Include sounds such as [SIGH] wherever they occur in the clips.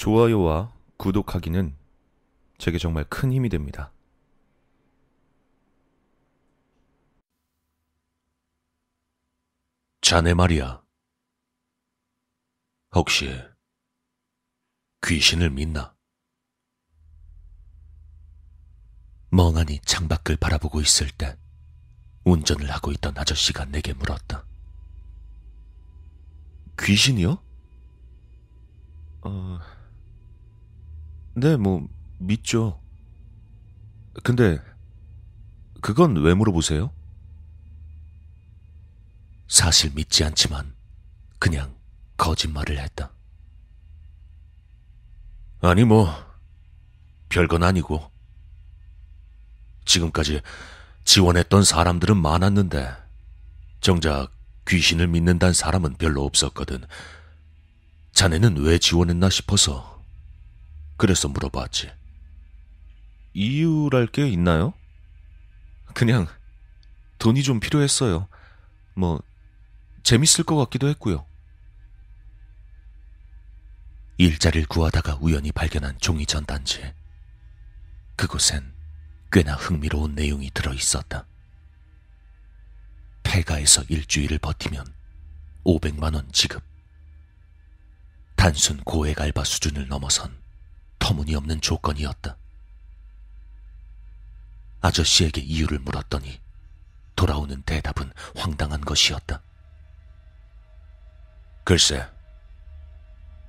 좋아요와 구독하기는 제게 정말 큰 힘이 됩니다. 자네 말이야. 혹시 귀신을 믿나? 멍하니 창밖을 바라보고 있을 때 운전을 하고 있던 아저씨가 내게 물었다. 귀신이요? 어, 네, 뭐, 믿죠. 근데, 그건 왜 물어보세요? 사실 믿지 않지만 그냥 거짓말을 했다. 아니, 뭐, 별건 아니고. 지금까지 지원했던 사람들은 많았는데, 정작 귀신을 믿는다는 사람은 별로 없었거든. 자네는 왜 지원했나 싶어서. 그래서 물어봤지. 이유랄 게 있나요? 그냥, 돈이 좀 필요했어요. 뭐, 재밌을 것 같기도 했고요. 일자리를 구하다가 우연히 발견한 종이 전단지. 그곳엔 꽤나 흥미로운 내용이 들어 있었다. 폐가에서 일주일을 버티면 500만원 지급. 단순 고액 알바 수준을 넘어선 터무니없는 조건이었다. 아저씨에게 이유를 물었더니 돌아오는 대답은 황당한 것이었다. 글쎄,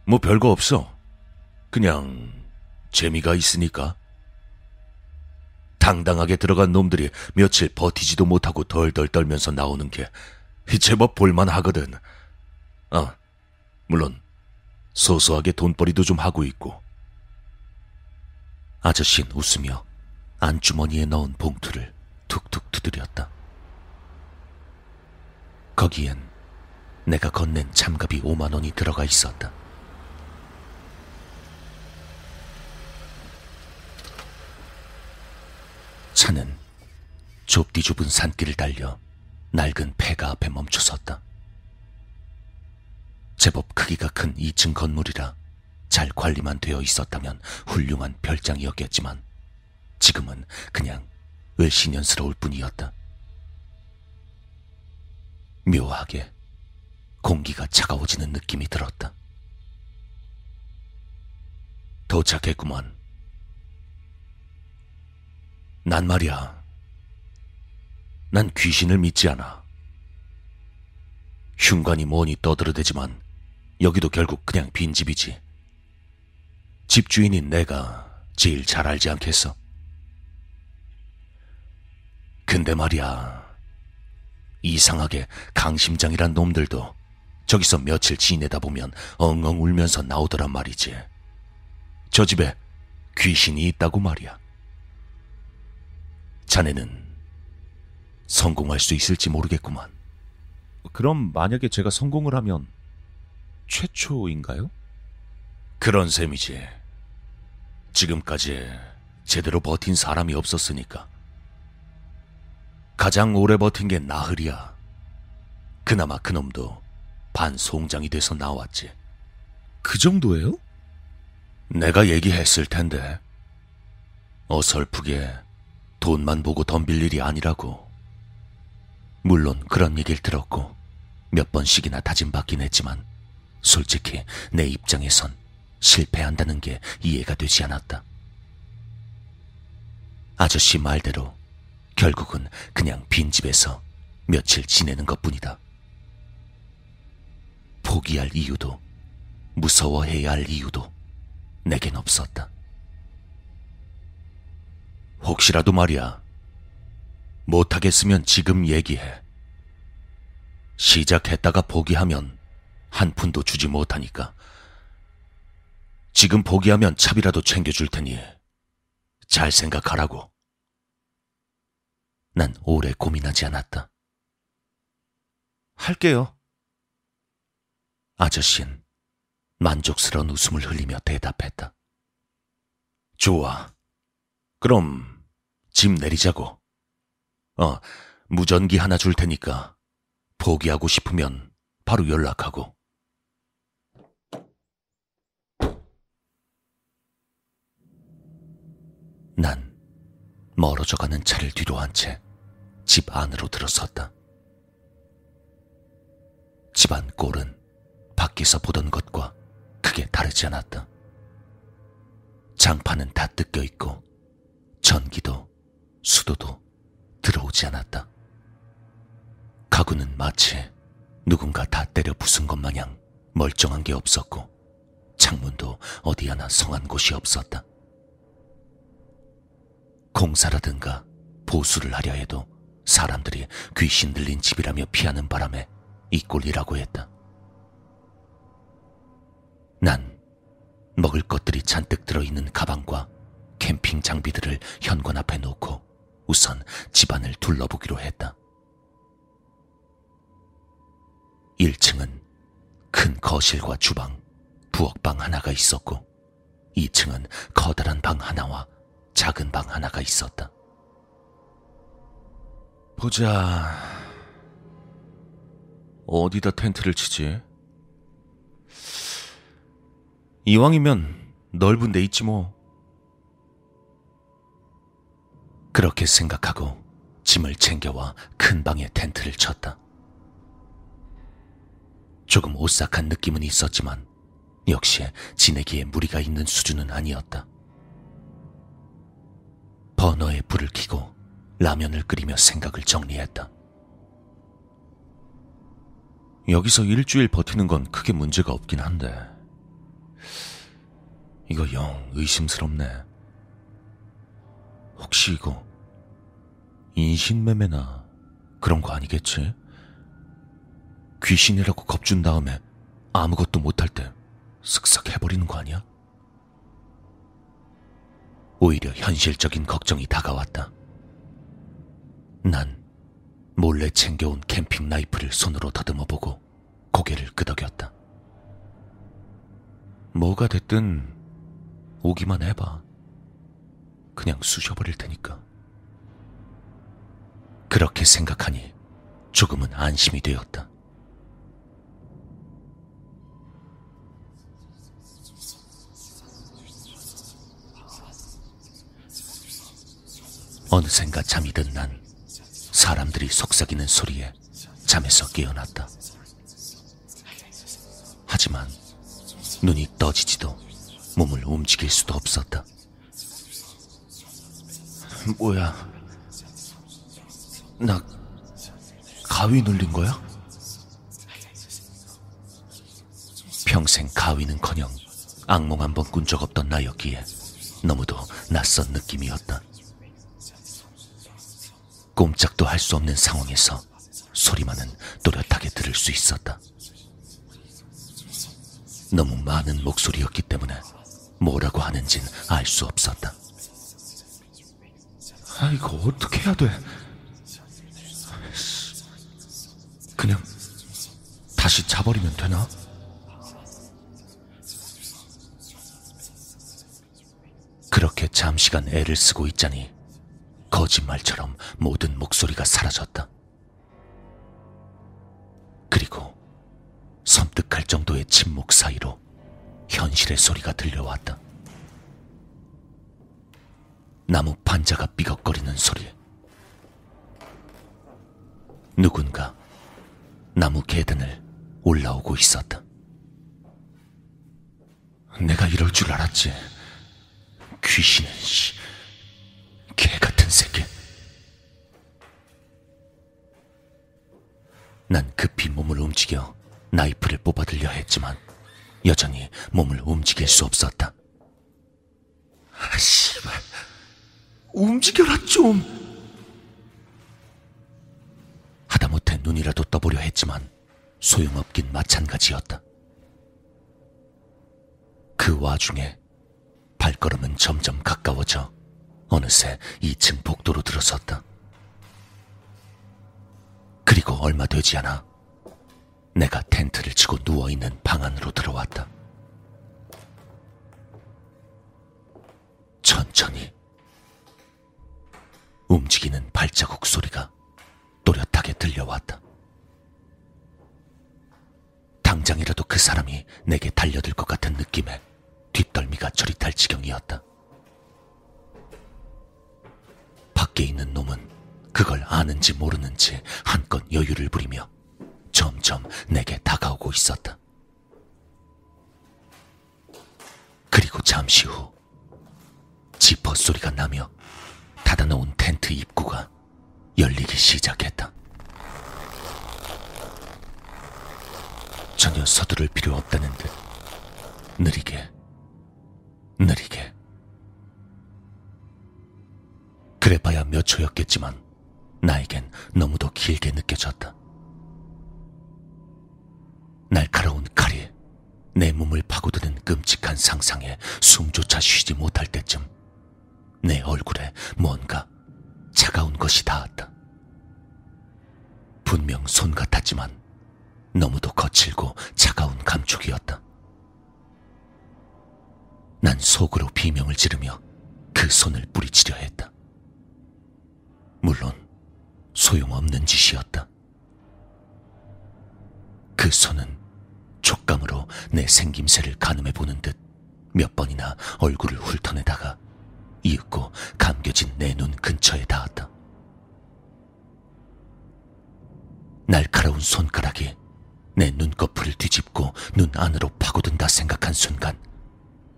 뭐 별거 없어. 그냥 재미가 있으니까. 당당하게 들어간 놈들이 며칠 버티지도 못하고 덜덜 떨면서 나오는 게 제법 볼만 하거든. 아, 물론 소소하게 돈벌이도 좀 하고 있고. 아저씨는 웃으며 안주머니에 넣은 봉투를 툭툭 두드렸다. 거기엔 내가 건넨 참갑이 5만 원이 들어가 있었다. 차는 좁디 좁은 산길을 달려 낡은 폐가 앞에 멈춰섰다. 제법 크기가 큰 2층 건물이라 잘 관리만 되어 있었다면 훌륭한 별장이었겠지만 지금은 그냥 을신연스러울 뿐이었다. 묘하게 공기가 차가워지는 느낌이 들었다. 도착했구만. 난 말이야. 난 귀신을 믿지 않아. 흉관이 뭐니 떠들어대지만 여기도 결국 그냥 빈집이지. 집주인인 내가 제일 잘 알지 않겠어? 근데 말이야. 이상하게 강심장이란 놈들도 저기서 며칠 지내다 보면 엉엉 울면서 나오더란 말이지. 저 집에 귀신이 있다고 말이야. 자네는 성공할 수 있을지 모르겠구만. 그럼 만약에 제가 성공을 하면 최초인가요? 그런 셈이지. 지금까지 제대로 버틴 사람이 없었으니까. 가장 오래 버틴 게 나흘이야. 그나마 그놈도 반송장이 돼서 나왔지. 그 정도예요? 내가 얘기했을 텐데. 어설프게 돈만 보고 덤빌 일이 아니라고. 물론 그런 얘기를 들었고 몇 번씩이나 다짐받긴 했지만 솔직히 내 입장에선 실패한다는 게 이해가 되지 않았다. 아저씨 말대로 결국은 그냥 빈집에서 며칠 지내는 것 뿐이다. 포기할 이유도 무서워해야 할 이유도 내겐 없었다. 혹시라도 말이야. 못하겠으면 지금 얘기해. 시작했다가 포기하면 한 푼도 주지 못하니까. 지금 포기하면 차비라도 챙겨줄 테니 잘 생각하라고. 난 오래 고민하지 않았다. 할게요. 아저씨는 만족스러운 웃음을 흘리며 대답했다. 좋아. 그럼 짐 내리자고. 어, 무전기 하나 줄 테니까 포기하고 싶으면 바로 연락하고. 난 멀어져가는 차를 뒤로 한 채 집 안으로 들어섰다. 집안 꼴은 밖에서 보던 것과 크게 다르지 않았다. 장판은 다 뜯겨 있고 전기도 수도도 들어오지 않았다. 가구는 마치 누군가 다 때려 부순 것 마냥 멀쩡한 게 없었고 창문도 어디 하나 성한 곳이 없었다. 공사라든가 보수를 하려 해도 사람들이 귀신 들린 집이라며 피하는 바람에 이 꼴이라고 했다. 난 먹을 것들이 잔뜩 들어있는 가방과 캠핑 장비들을 현관 앞에 놓고 우선 집안을 둘러보기로 했다. 1층은 큰 거실과 주방, 부엌방 하나가 있었고 2층은 커다란 방 하나와 작은 방 하나가 있었다. 보자. 어디다 텐트를 치지? 이왕이면 넓은 데 있지 뭐. 그렇게 생각하고 짐을 챙겨와 큰 방에 텐트를 쳤다. 조금 오싹한 느낌은 있었지만 역시 지내기에 무리가 있는 수준은 아니었다. 버너에 불을 켜고 라면을 끓이며 생각을 정리했다. 여기서 일주일 버티는 건 크게 문제가 없긴 한데. 이거 영 의심스럽네. 혹시 이거 인신매매나 그런 거 아니겠지? 귀신이라고 겁준 다음에 아무것도 못할 때 쓱싹 해버리는 거 아니야? 오히려 현실적인 걱정이 다가왔다. 난 몰래 챙겨온 캠핑 나이프를 손으로 더듬어 보고 고개를 끄덕였다. 뭐가 됐든 오기만 해봐. 그냥 쑤셔버릴 테니까. 그렇게 생각하니 조금은 안심이 되었다. 어느샌가 잠이 든 난 사람들이 속삭이는 소리에 잠에서 깨어났다. 하지만 눈이 떠지지도 몸을 움직일 수도 없었다. 뭐야? 나 가위 눌린 거야? 평생 가위는커녕 악몽 한 번 꾼 적 없던 나였기에 너무도 낯선 느낌이었다. 꼼짝도 할 수 없는 상황에서 소리만은 또렷하게 들을 수 있었다. 너무 많은 목소리였기 때문에 뭐라고 하는진 알 수 없었다. 아, 이거 어떻게 해야 돼? 그냥 다시 자버리면 되나? 그렇게 잠시간 애를 쓰고 있자니 거짓말처럼 모든 목소리가 사라졌다. 그리고 섬뜩할 정도의 침묵 사이로 현실의 소리가 들려왔다. 나무 판자가 삐걱거리는 소리. 누군가 나무 계단을 올라오고 있었다. 내가 이럴 줄 알았지. 귀신은 씨. 개 같은 새끼. 난 급히 몸을 움직여 나이프를 뽑아들려 했지만 여전히 몸을 움직일 수 없었다. 아, 씨발. 움직여라, 좀! 하다못해 눈이라도 떠보려 했지만 소용없긴 마찬가지였다. 그 와중에 발걸음은 점점 가까워져 어느새 2층 복도로 들어섰다. 그리고 얼마 되지 않아 내가 텐트를 치고 누워있는 방 안으로 들어왔다. 천천히 움직이는 발자국 소리가 또렷하게 들려왔다. 당장이라도 그 사람이 내게 달려들 것 같은 느낌에 뒷덜미가 저릿할 지경이었다. 밖에 있는 놈은 그걸 아는지 모르는지 한껏 여유를 부리며 점점 내게 다가오고 있었다. 그리고 잠시 후 지퍼 소리가 나며 닫아놓은 텐트 입구가 열리기 시작했다. 전혀 서두를 필요 없다는 듯 느리게 느리게 그래봐야 몇 초였겠지만 나에겐 너무도 길게 느껴졌다. 날카로운 칼이 내 몸을 파고드는 끔찍한 상상에 숨조차 쉬지 못할 때쯤 내 얼굴에 뭔가 차가운 것이 닿았다. 분명 손 같았지만 너무도 거칠고 차가운 감촉이었다. 난 속으로 비명을 지르며 그 손을 뿌리치려 했다. 물론 소용없는 짓이었다. 그 손은 촉감으로 내 생김새를 가늠해 보는 듯 몇 번이나 얼굴을 훑어내다가 이윽고 감겨진 내 눈 근처에 닿았다. 날카로운 손가락이 내 눈꺼풀을 뒤집고 눈 안으로 파고든다 생각한 순간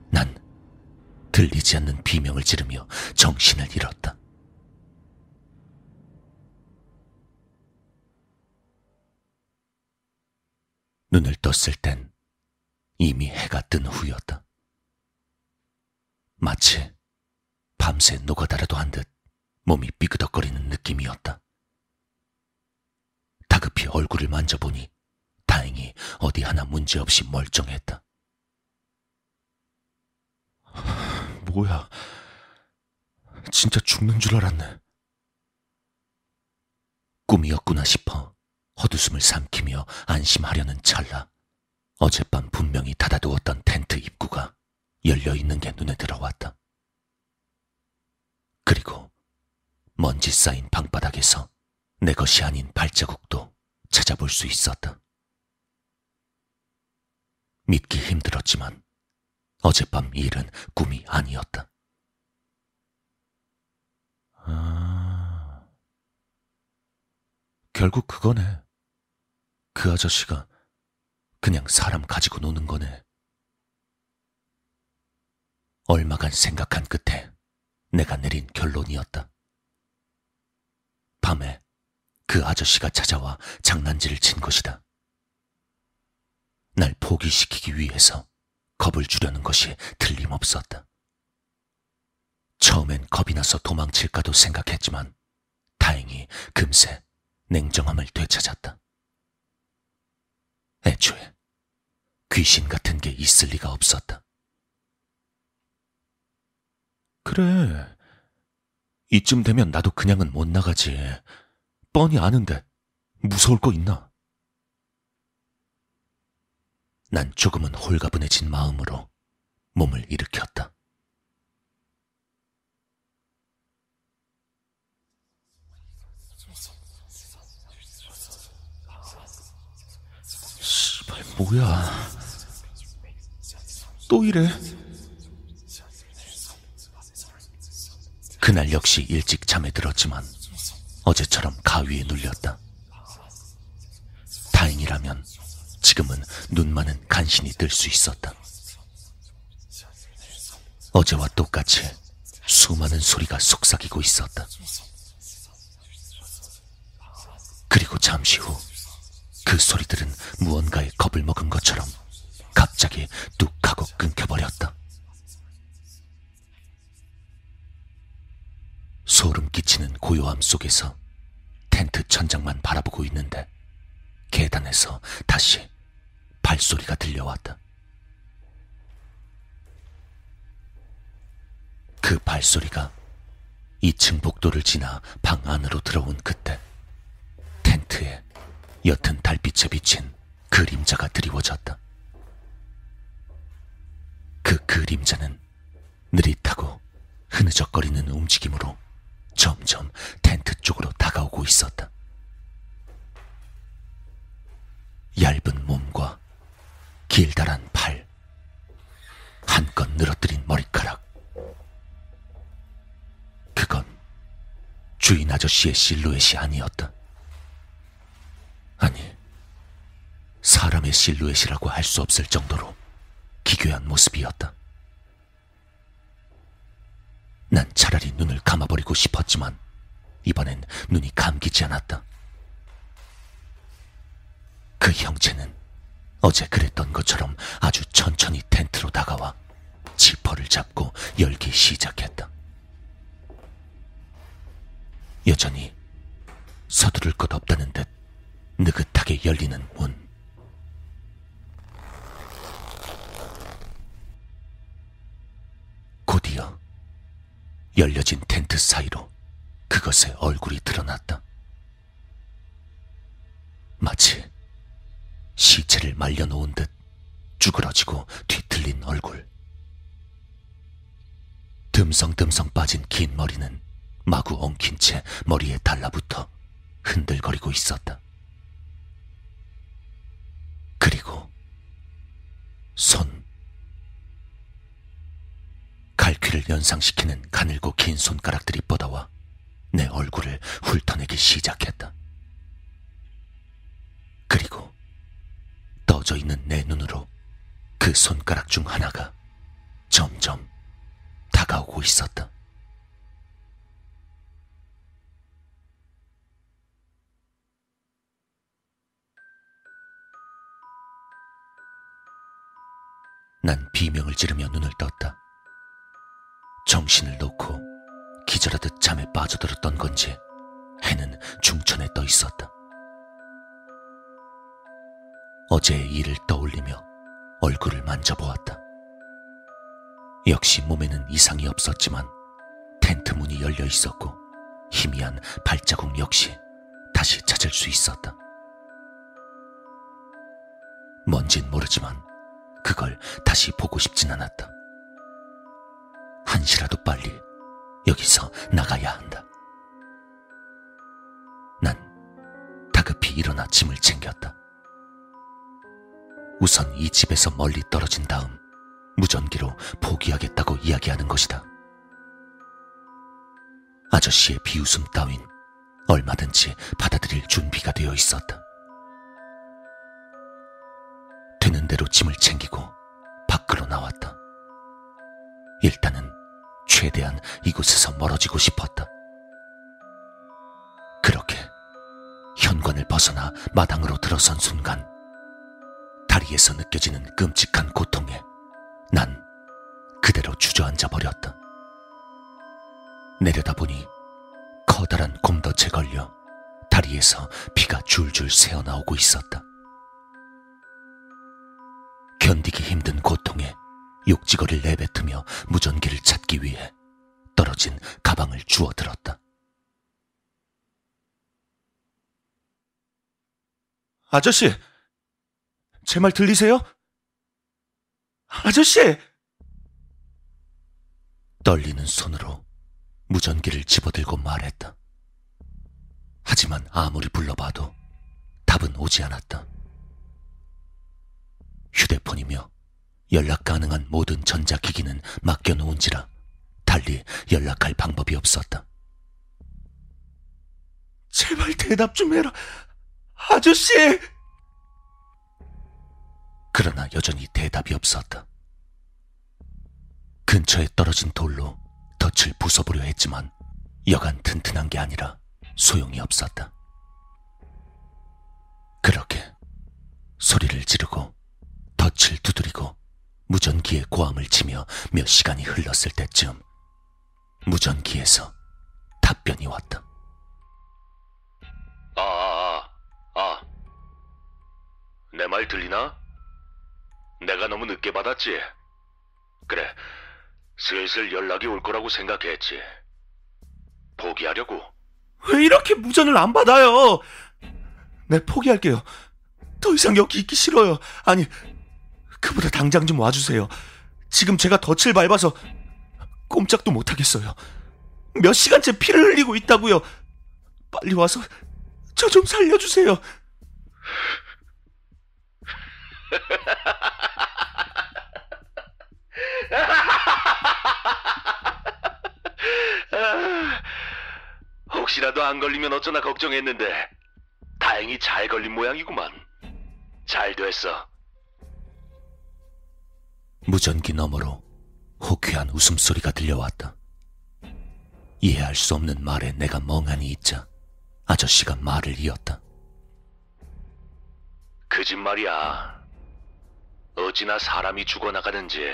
난 들리지 않는 비명을 지르며 정신을 잃었다. 눈을 떴을 땐 이미 해가 뜬 후였다. 마치 밤새 노가다라도 한 듯 몸이 삐그덕거리는 느낌이었다. 다급히 얼굴을 만져보니 다행히 어디 하나 문제없이 멀쩡했다. [SIGHS] 뭐야. 진짜 죽는 줄 알았네. 꿈이었구나 싶어 헛웃음을 삼키며 안심하려는 찰나 어젯밤 분명히 닫아두었던 텐트 입구가 열려 있는 게 눈에 들어왔다. 그리고 먼지 쌓인 방바닥에서 내 것이 아닌 발자국도 찾아볼 수 있었다. 믿기 힘들었지만 어젯밤 일은 꿈이 아니었다. 아. 결국 그거네. 그 아저씨가 그냥 사람 가지고 노는 거네. 얼마간 생각한 끝에 내가 내린 결론이었다. 밤에 그 아저씨가 찾아와 장난질을 친 것이다. 날 포기시키기 위해서 겁을 주려는 것이 틀림없었다. 처음엔 겁이 나서 도망칠까도 생각했지만 다행히 금세 냉정함을 되찾았다. 애초에 귀신 같은 게 있을 리가 없었다. 그래. 이쯤 되면 나도 그냥은 못 나가지. 뻔히 아는데 무서울 거 있나? 난 조금은 홀가분해진 마음으로 몸을 일으켰다. 뭐야. 또 이래. 그날 역시 일찍 잠에 들었지만 어제처럼 가위에 눌렸다. 다행이라면 지금은 눈만은 간신히 뜰 수 있었다. 어제와 똑같이 수많은 소리가 속삭이고 있었다. 그리고 잠시 후 그 소리들은 무언가에 겁을 먹은 것처럼 갑자기 뚝 하고 끊겨버렸다. 소름 끼치는 고요함 속에서 텐트 천장만 바라보고 있는데 계단에서 다시 발소리가 들려왔다. 그 발소리가 2층 복도를 지나 방 안으로 들어온 그때 옅은 달빛에 비친 그림자가 드리워졌다. 그 그림자는 느릿하고 흐느적거리는 움직임으로 점점 텐트 쪽으로 다가오고 있었다. 얇은 몸과 길다란 팔, 한껏 늘어뜨린 머리카락. 그건 아저씨의 실루엣이 아니었다. 아니, 사람의 실루엣이라고 할 수 없을 정도로 기괴한 모습이었다. 난 차라리 눈을 감아버리고 싶었지만 이번엔 눈이 감기지 않았다. 그 형체는 어제 그랬던 것처럼 아주 천천히 텐트로 다가와 지퍼를 잡고 열기 시작했다. 여전히 서두를 것 없다는 듯 느긋하게 열리는 문. 곧이어 열려진 텐트 사이로 그것의 얼굴이 드러났다. 마치 시체를 말려놓은 듯 쭈그러지고 뒤틀린 얼굴. 듬성듬성 빠진 긴 머리는 마구 엉킨 채 머리에 달라붙어 흔들거리고 있었다. 그리고 손. 갈퀴를 연상시키는 가늘고 긴 손가락들이 뻗어와 내 얼굴을 훑어내기 시작했다. 그리고 떠져 있는 내 눈으로 그 손가락 중 하나가 점점 다가오고 있었다. 난 비명을 지르며 눈을 떴다. 정신을 놓고 기절하듯 잠에 빠져들었던 건지 해는 중천에 떠 있었다. 어제의 일을 떠올리며 얼굴을 만져보았다. 역시 몸에는 이상이 없었지만 텐트 문이 열려 있었고 희미한 발자국 역시 다시 찾을 수 있었다. 뭔진 모르지만 그걸 다시 보고 싶진 않았다. 한시라도 빨리 여기서 나가야 한다. 난 다급히 일어나 짐을 챙겼다. 우선 이 집에서 멀리 떨어진 다음 무전기로 포기하겠다고 이야기하는 것이다. 아저씨의 비웃음 따윈 얼마든지 받아들일 준비가 되어 있었다. 되는 대로 짐을 챙기고 밖으로 나왔다. 일단은 최대한 이곳에서 멀어지고 싶었다. 그렇게 현관을 벗어나 마당으로 들어선 순간 다리에서 느껴지는 끔찍한 고통에 난 그대로 주저앉아 버렸다. 내려다보니 커다란 곰덫에 걸려 다리에서 피가 줄줄 새어나오고 있었다. 견디기 힘든 고통에 욕지거리를 내뱉으며 무전기를 찾기 위해 떨어진 가방을 주워들었다. 아저씨, 제 말 들리세요? 아저씨! 떨리는 손으로 무전기를 집어들고 말했다. 하지만 아무리 불러봐도 답은 오지 않았다. 휴대폰이며 연락 가능한 모든 전자기기는 맡겨놓은지라 달리 연락할 방법이 없었다. 제발 대답 좀 해라. 아저씨! 그러나 여전히 대답이 없었다. 근처에 떨어진 돌로 덫을 부숴보려 했지만 여간 튼튼한 게 아니라 소용이 없었다. 그렇게 소리를 지르고 덫을 두드리고 무전기에 고함을 치며 몇 시간이 흘렀을 때쯤 무전기에서 답변이 왔다. 아, 아, 아, 아. 내 말 들리나? 내가 너무 늦게 받았지? 그래, 슬슬 연락이 올 거라고 생각했지. 포기하려고? 왜 이렇게 무전을 안 받아요? 네, 포기할게요. 더 이상 여기 있기 싫어요. 아니, 그보다 당장 좀 와주세요. 지금 제가 덫을 밟아서 꼼짝도 못하겠어요. 몇 시간째 피를 흘리고 있다고요. 빨리 와서 저 좀 살려주세요. [LAUGHS] 혹시라도 안 걸리면 어쩌나 걱정했는데 다행히 잘 걸린 모양이구만. 잘 됐어. 무전기 너머로 호쾌한 웃음소리가 들려왔다. 이해할 수 없는 말에 내가 멍하니 있자 아저씨가 말을 이었다. 그집 말이야. 어찌나 사람이 죽어나가는지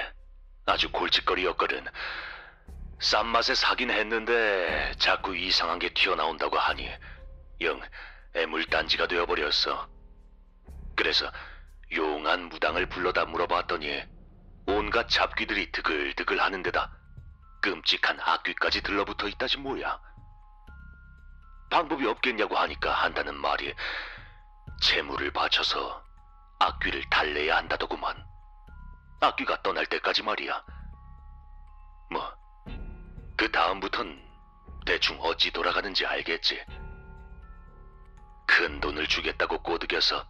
아주 골칫거리였거든. 싼 맛에 사긴 했는데 자꾸 이상한 게 튀어나온다고 하니 영 애물단지가 되어버렸어. 그래서 용한 무당을 불러다 물어봤더니 온갖 잡귀들이 드글드글 하는 데다 끔찍한 악귀까지 들러붙어 있다지 뭐야. 방법이 없겠냐고 하니까 한다는 말이 재물을 바쳐서 악귀를 달래야 한다더구만. 악귀가 떠날 때까지 말이야. 뭐, 그 다음부턴 대충 어찌 돌아가는지 알겠지. 큰 돈을 주겠다고 꼬드겨서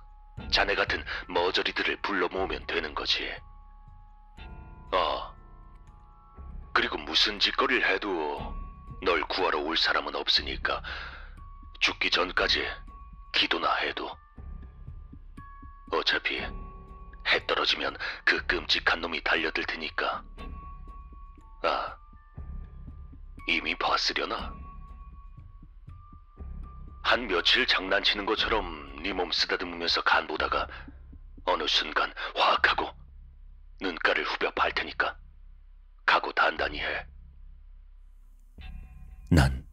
자네 같은 머저리들을 불러 모으면 되는 거지. 어. 그리고 무슨 짓거리를 해도 널 구하러 올 사람은 없으니까 죽기 전까지 기도나 해도 어차피 해 떨어지면 그 끔찍한 놈이 달려들 테니까. 아, 이미 봤으려나? 한 며칠 장난치는 것처럼 네 몸 쓰다듬으면서 간 보다가 어느 순간 확 하고 눈가를 후벼 팔 테니까 각오 단단히 해. 난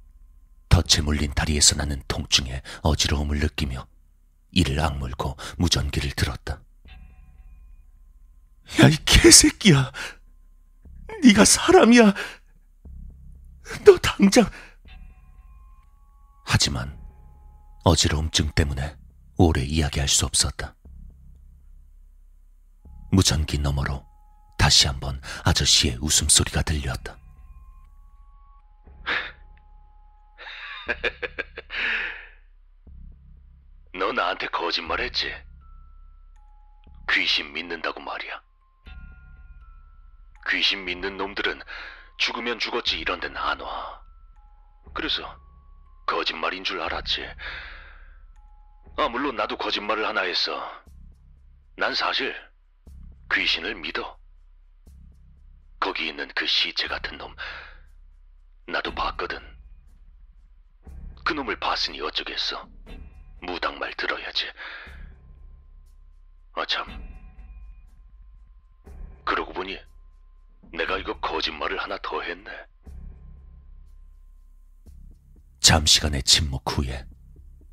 덫에 물린 다리에서 나는 통증에 어지러움을 느끼며 이를 악물고 무전기를 들었다. 야, 이 개새끼야. 네가 사람이야. 너 당장 하지만 어지러움증 때문에 오래 이야기할 수 없었다. 무전기 너머로 다시 한번 아저씨의 웃음소리가 들렸다. [LAUGHS] 너 나한테 거짓말했지? 귀신 믿는다고 말이야. 귀신 믿는 놈들은 죽으면 죽었지 이런 데는 안 와. 그래서 거짓말인 줄 알았지. 아, 물론 나도 거짓말을 하나 했어. 난 사실 귀신을 믿어. 거기 있는 그 시체 같은 놈, 나도 봤거든. 그 놈을 봤으니 어쩌겠어. 무당 말 들어야지. 아, 참. 그러고 보니 내가 이거 거짓말을 하나 더 했네. 잠시간의 침묵 후에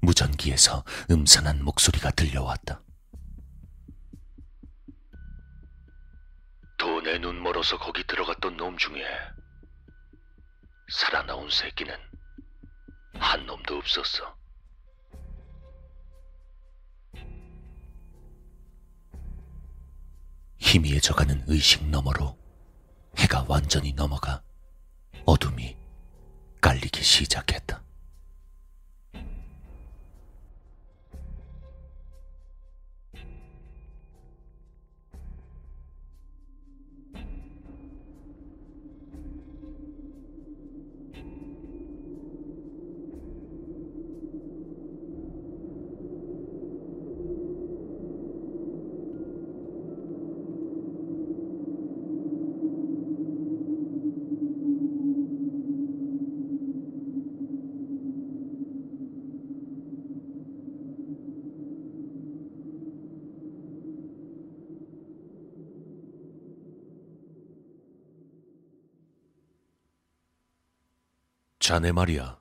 무전기에서 음산한 목소리가 들려왔다. 멀어서 거기 들어갔던 놈 중에 살아나온 새끼는 한 놈도 없었어. 희미해져가는 의식 너머로 해가 완전히 넘어가 어둠이 깔리기 시작했다. 자네 말이야.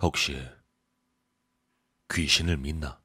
혹시 귀신을 믿나?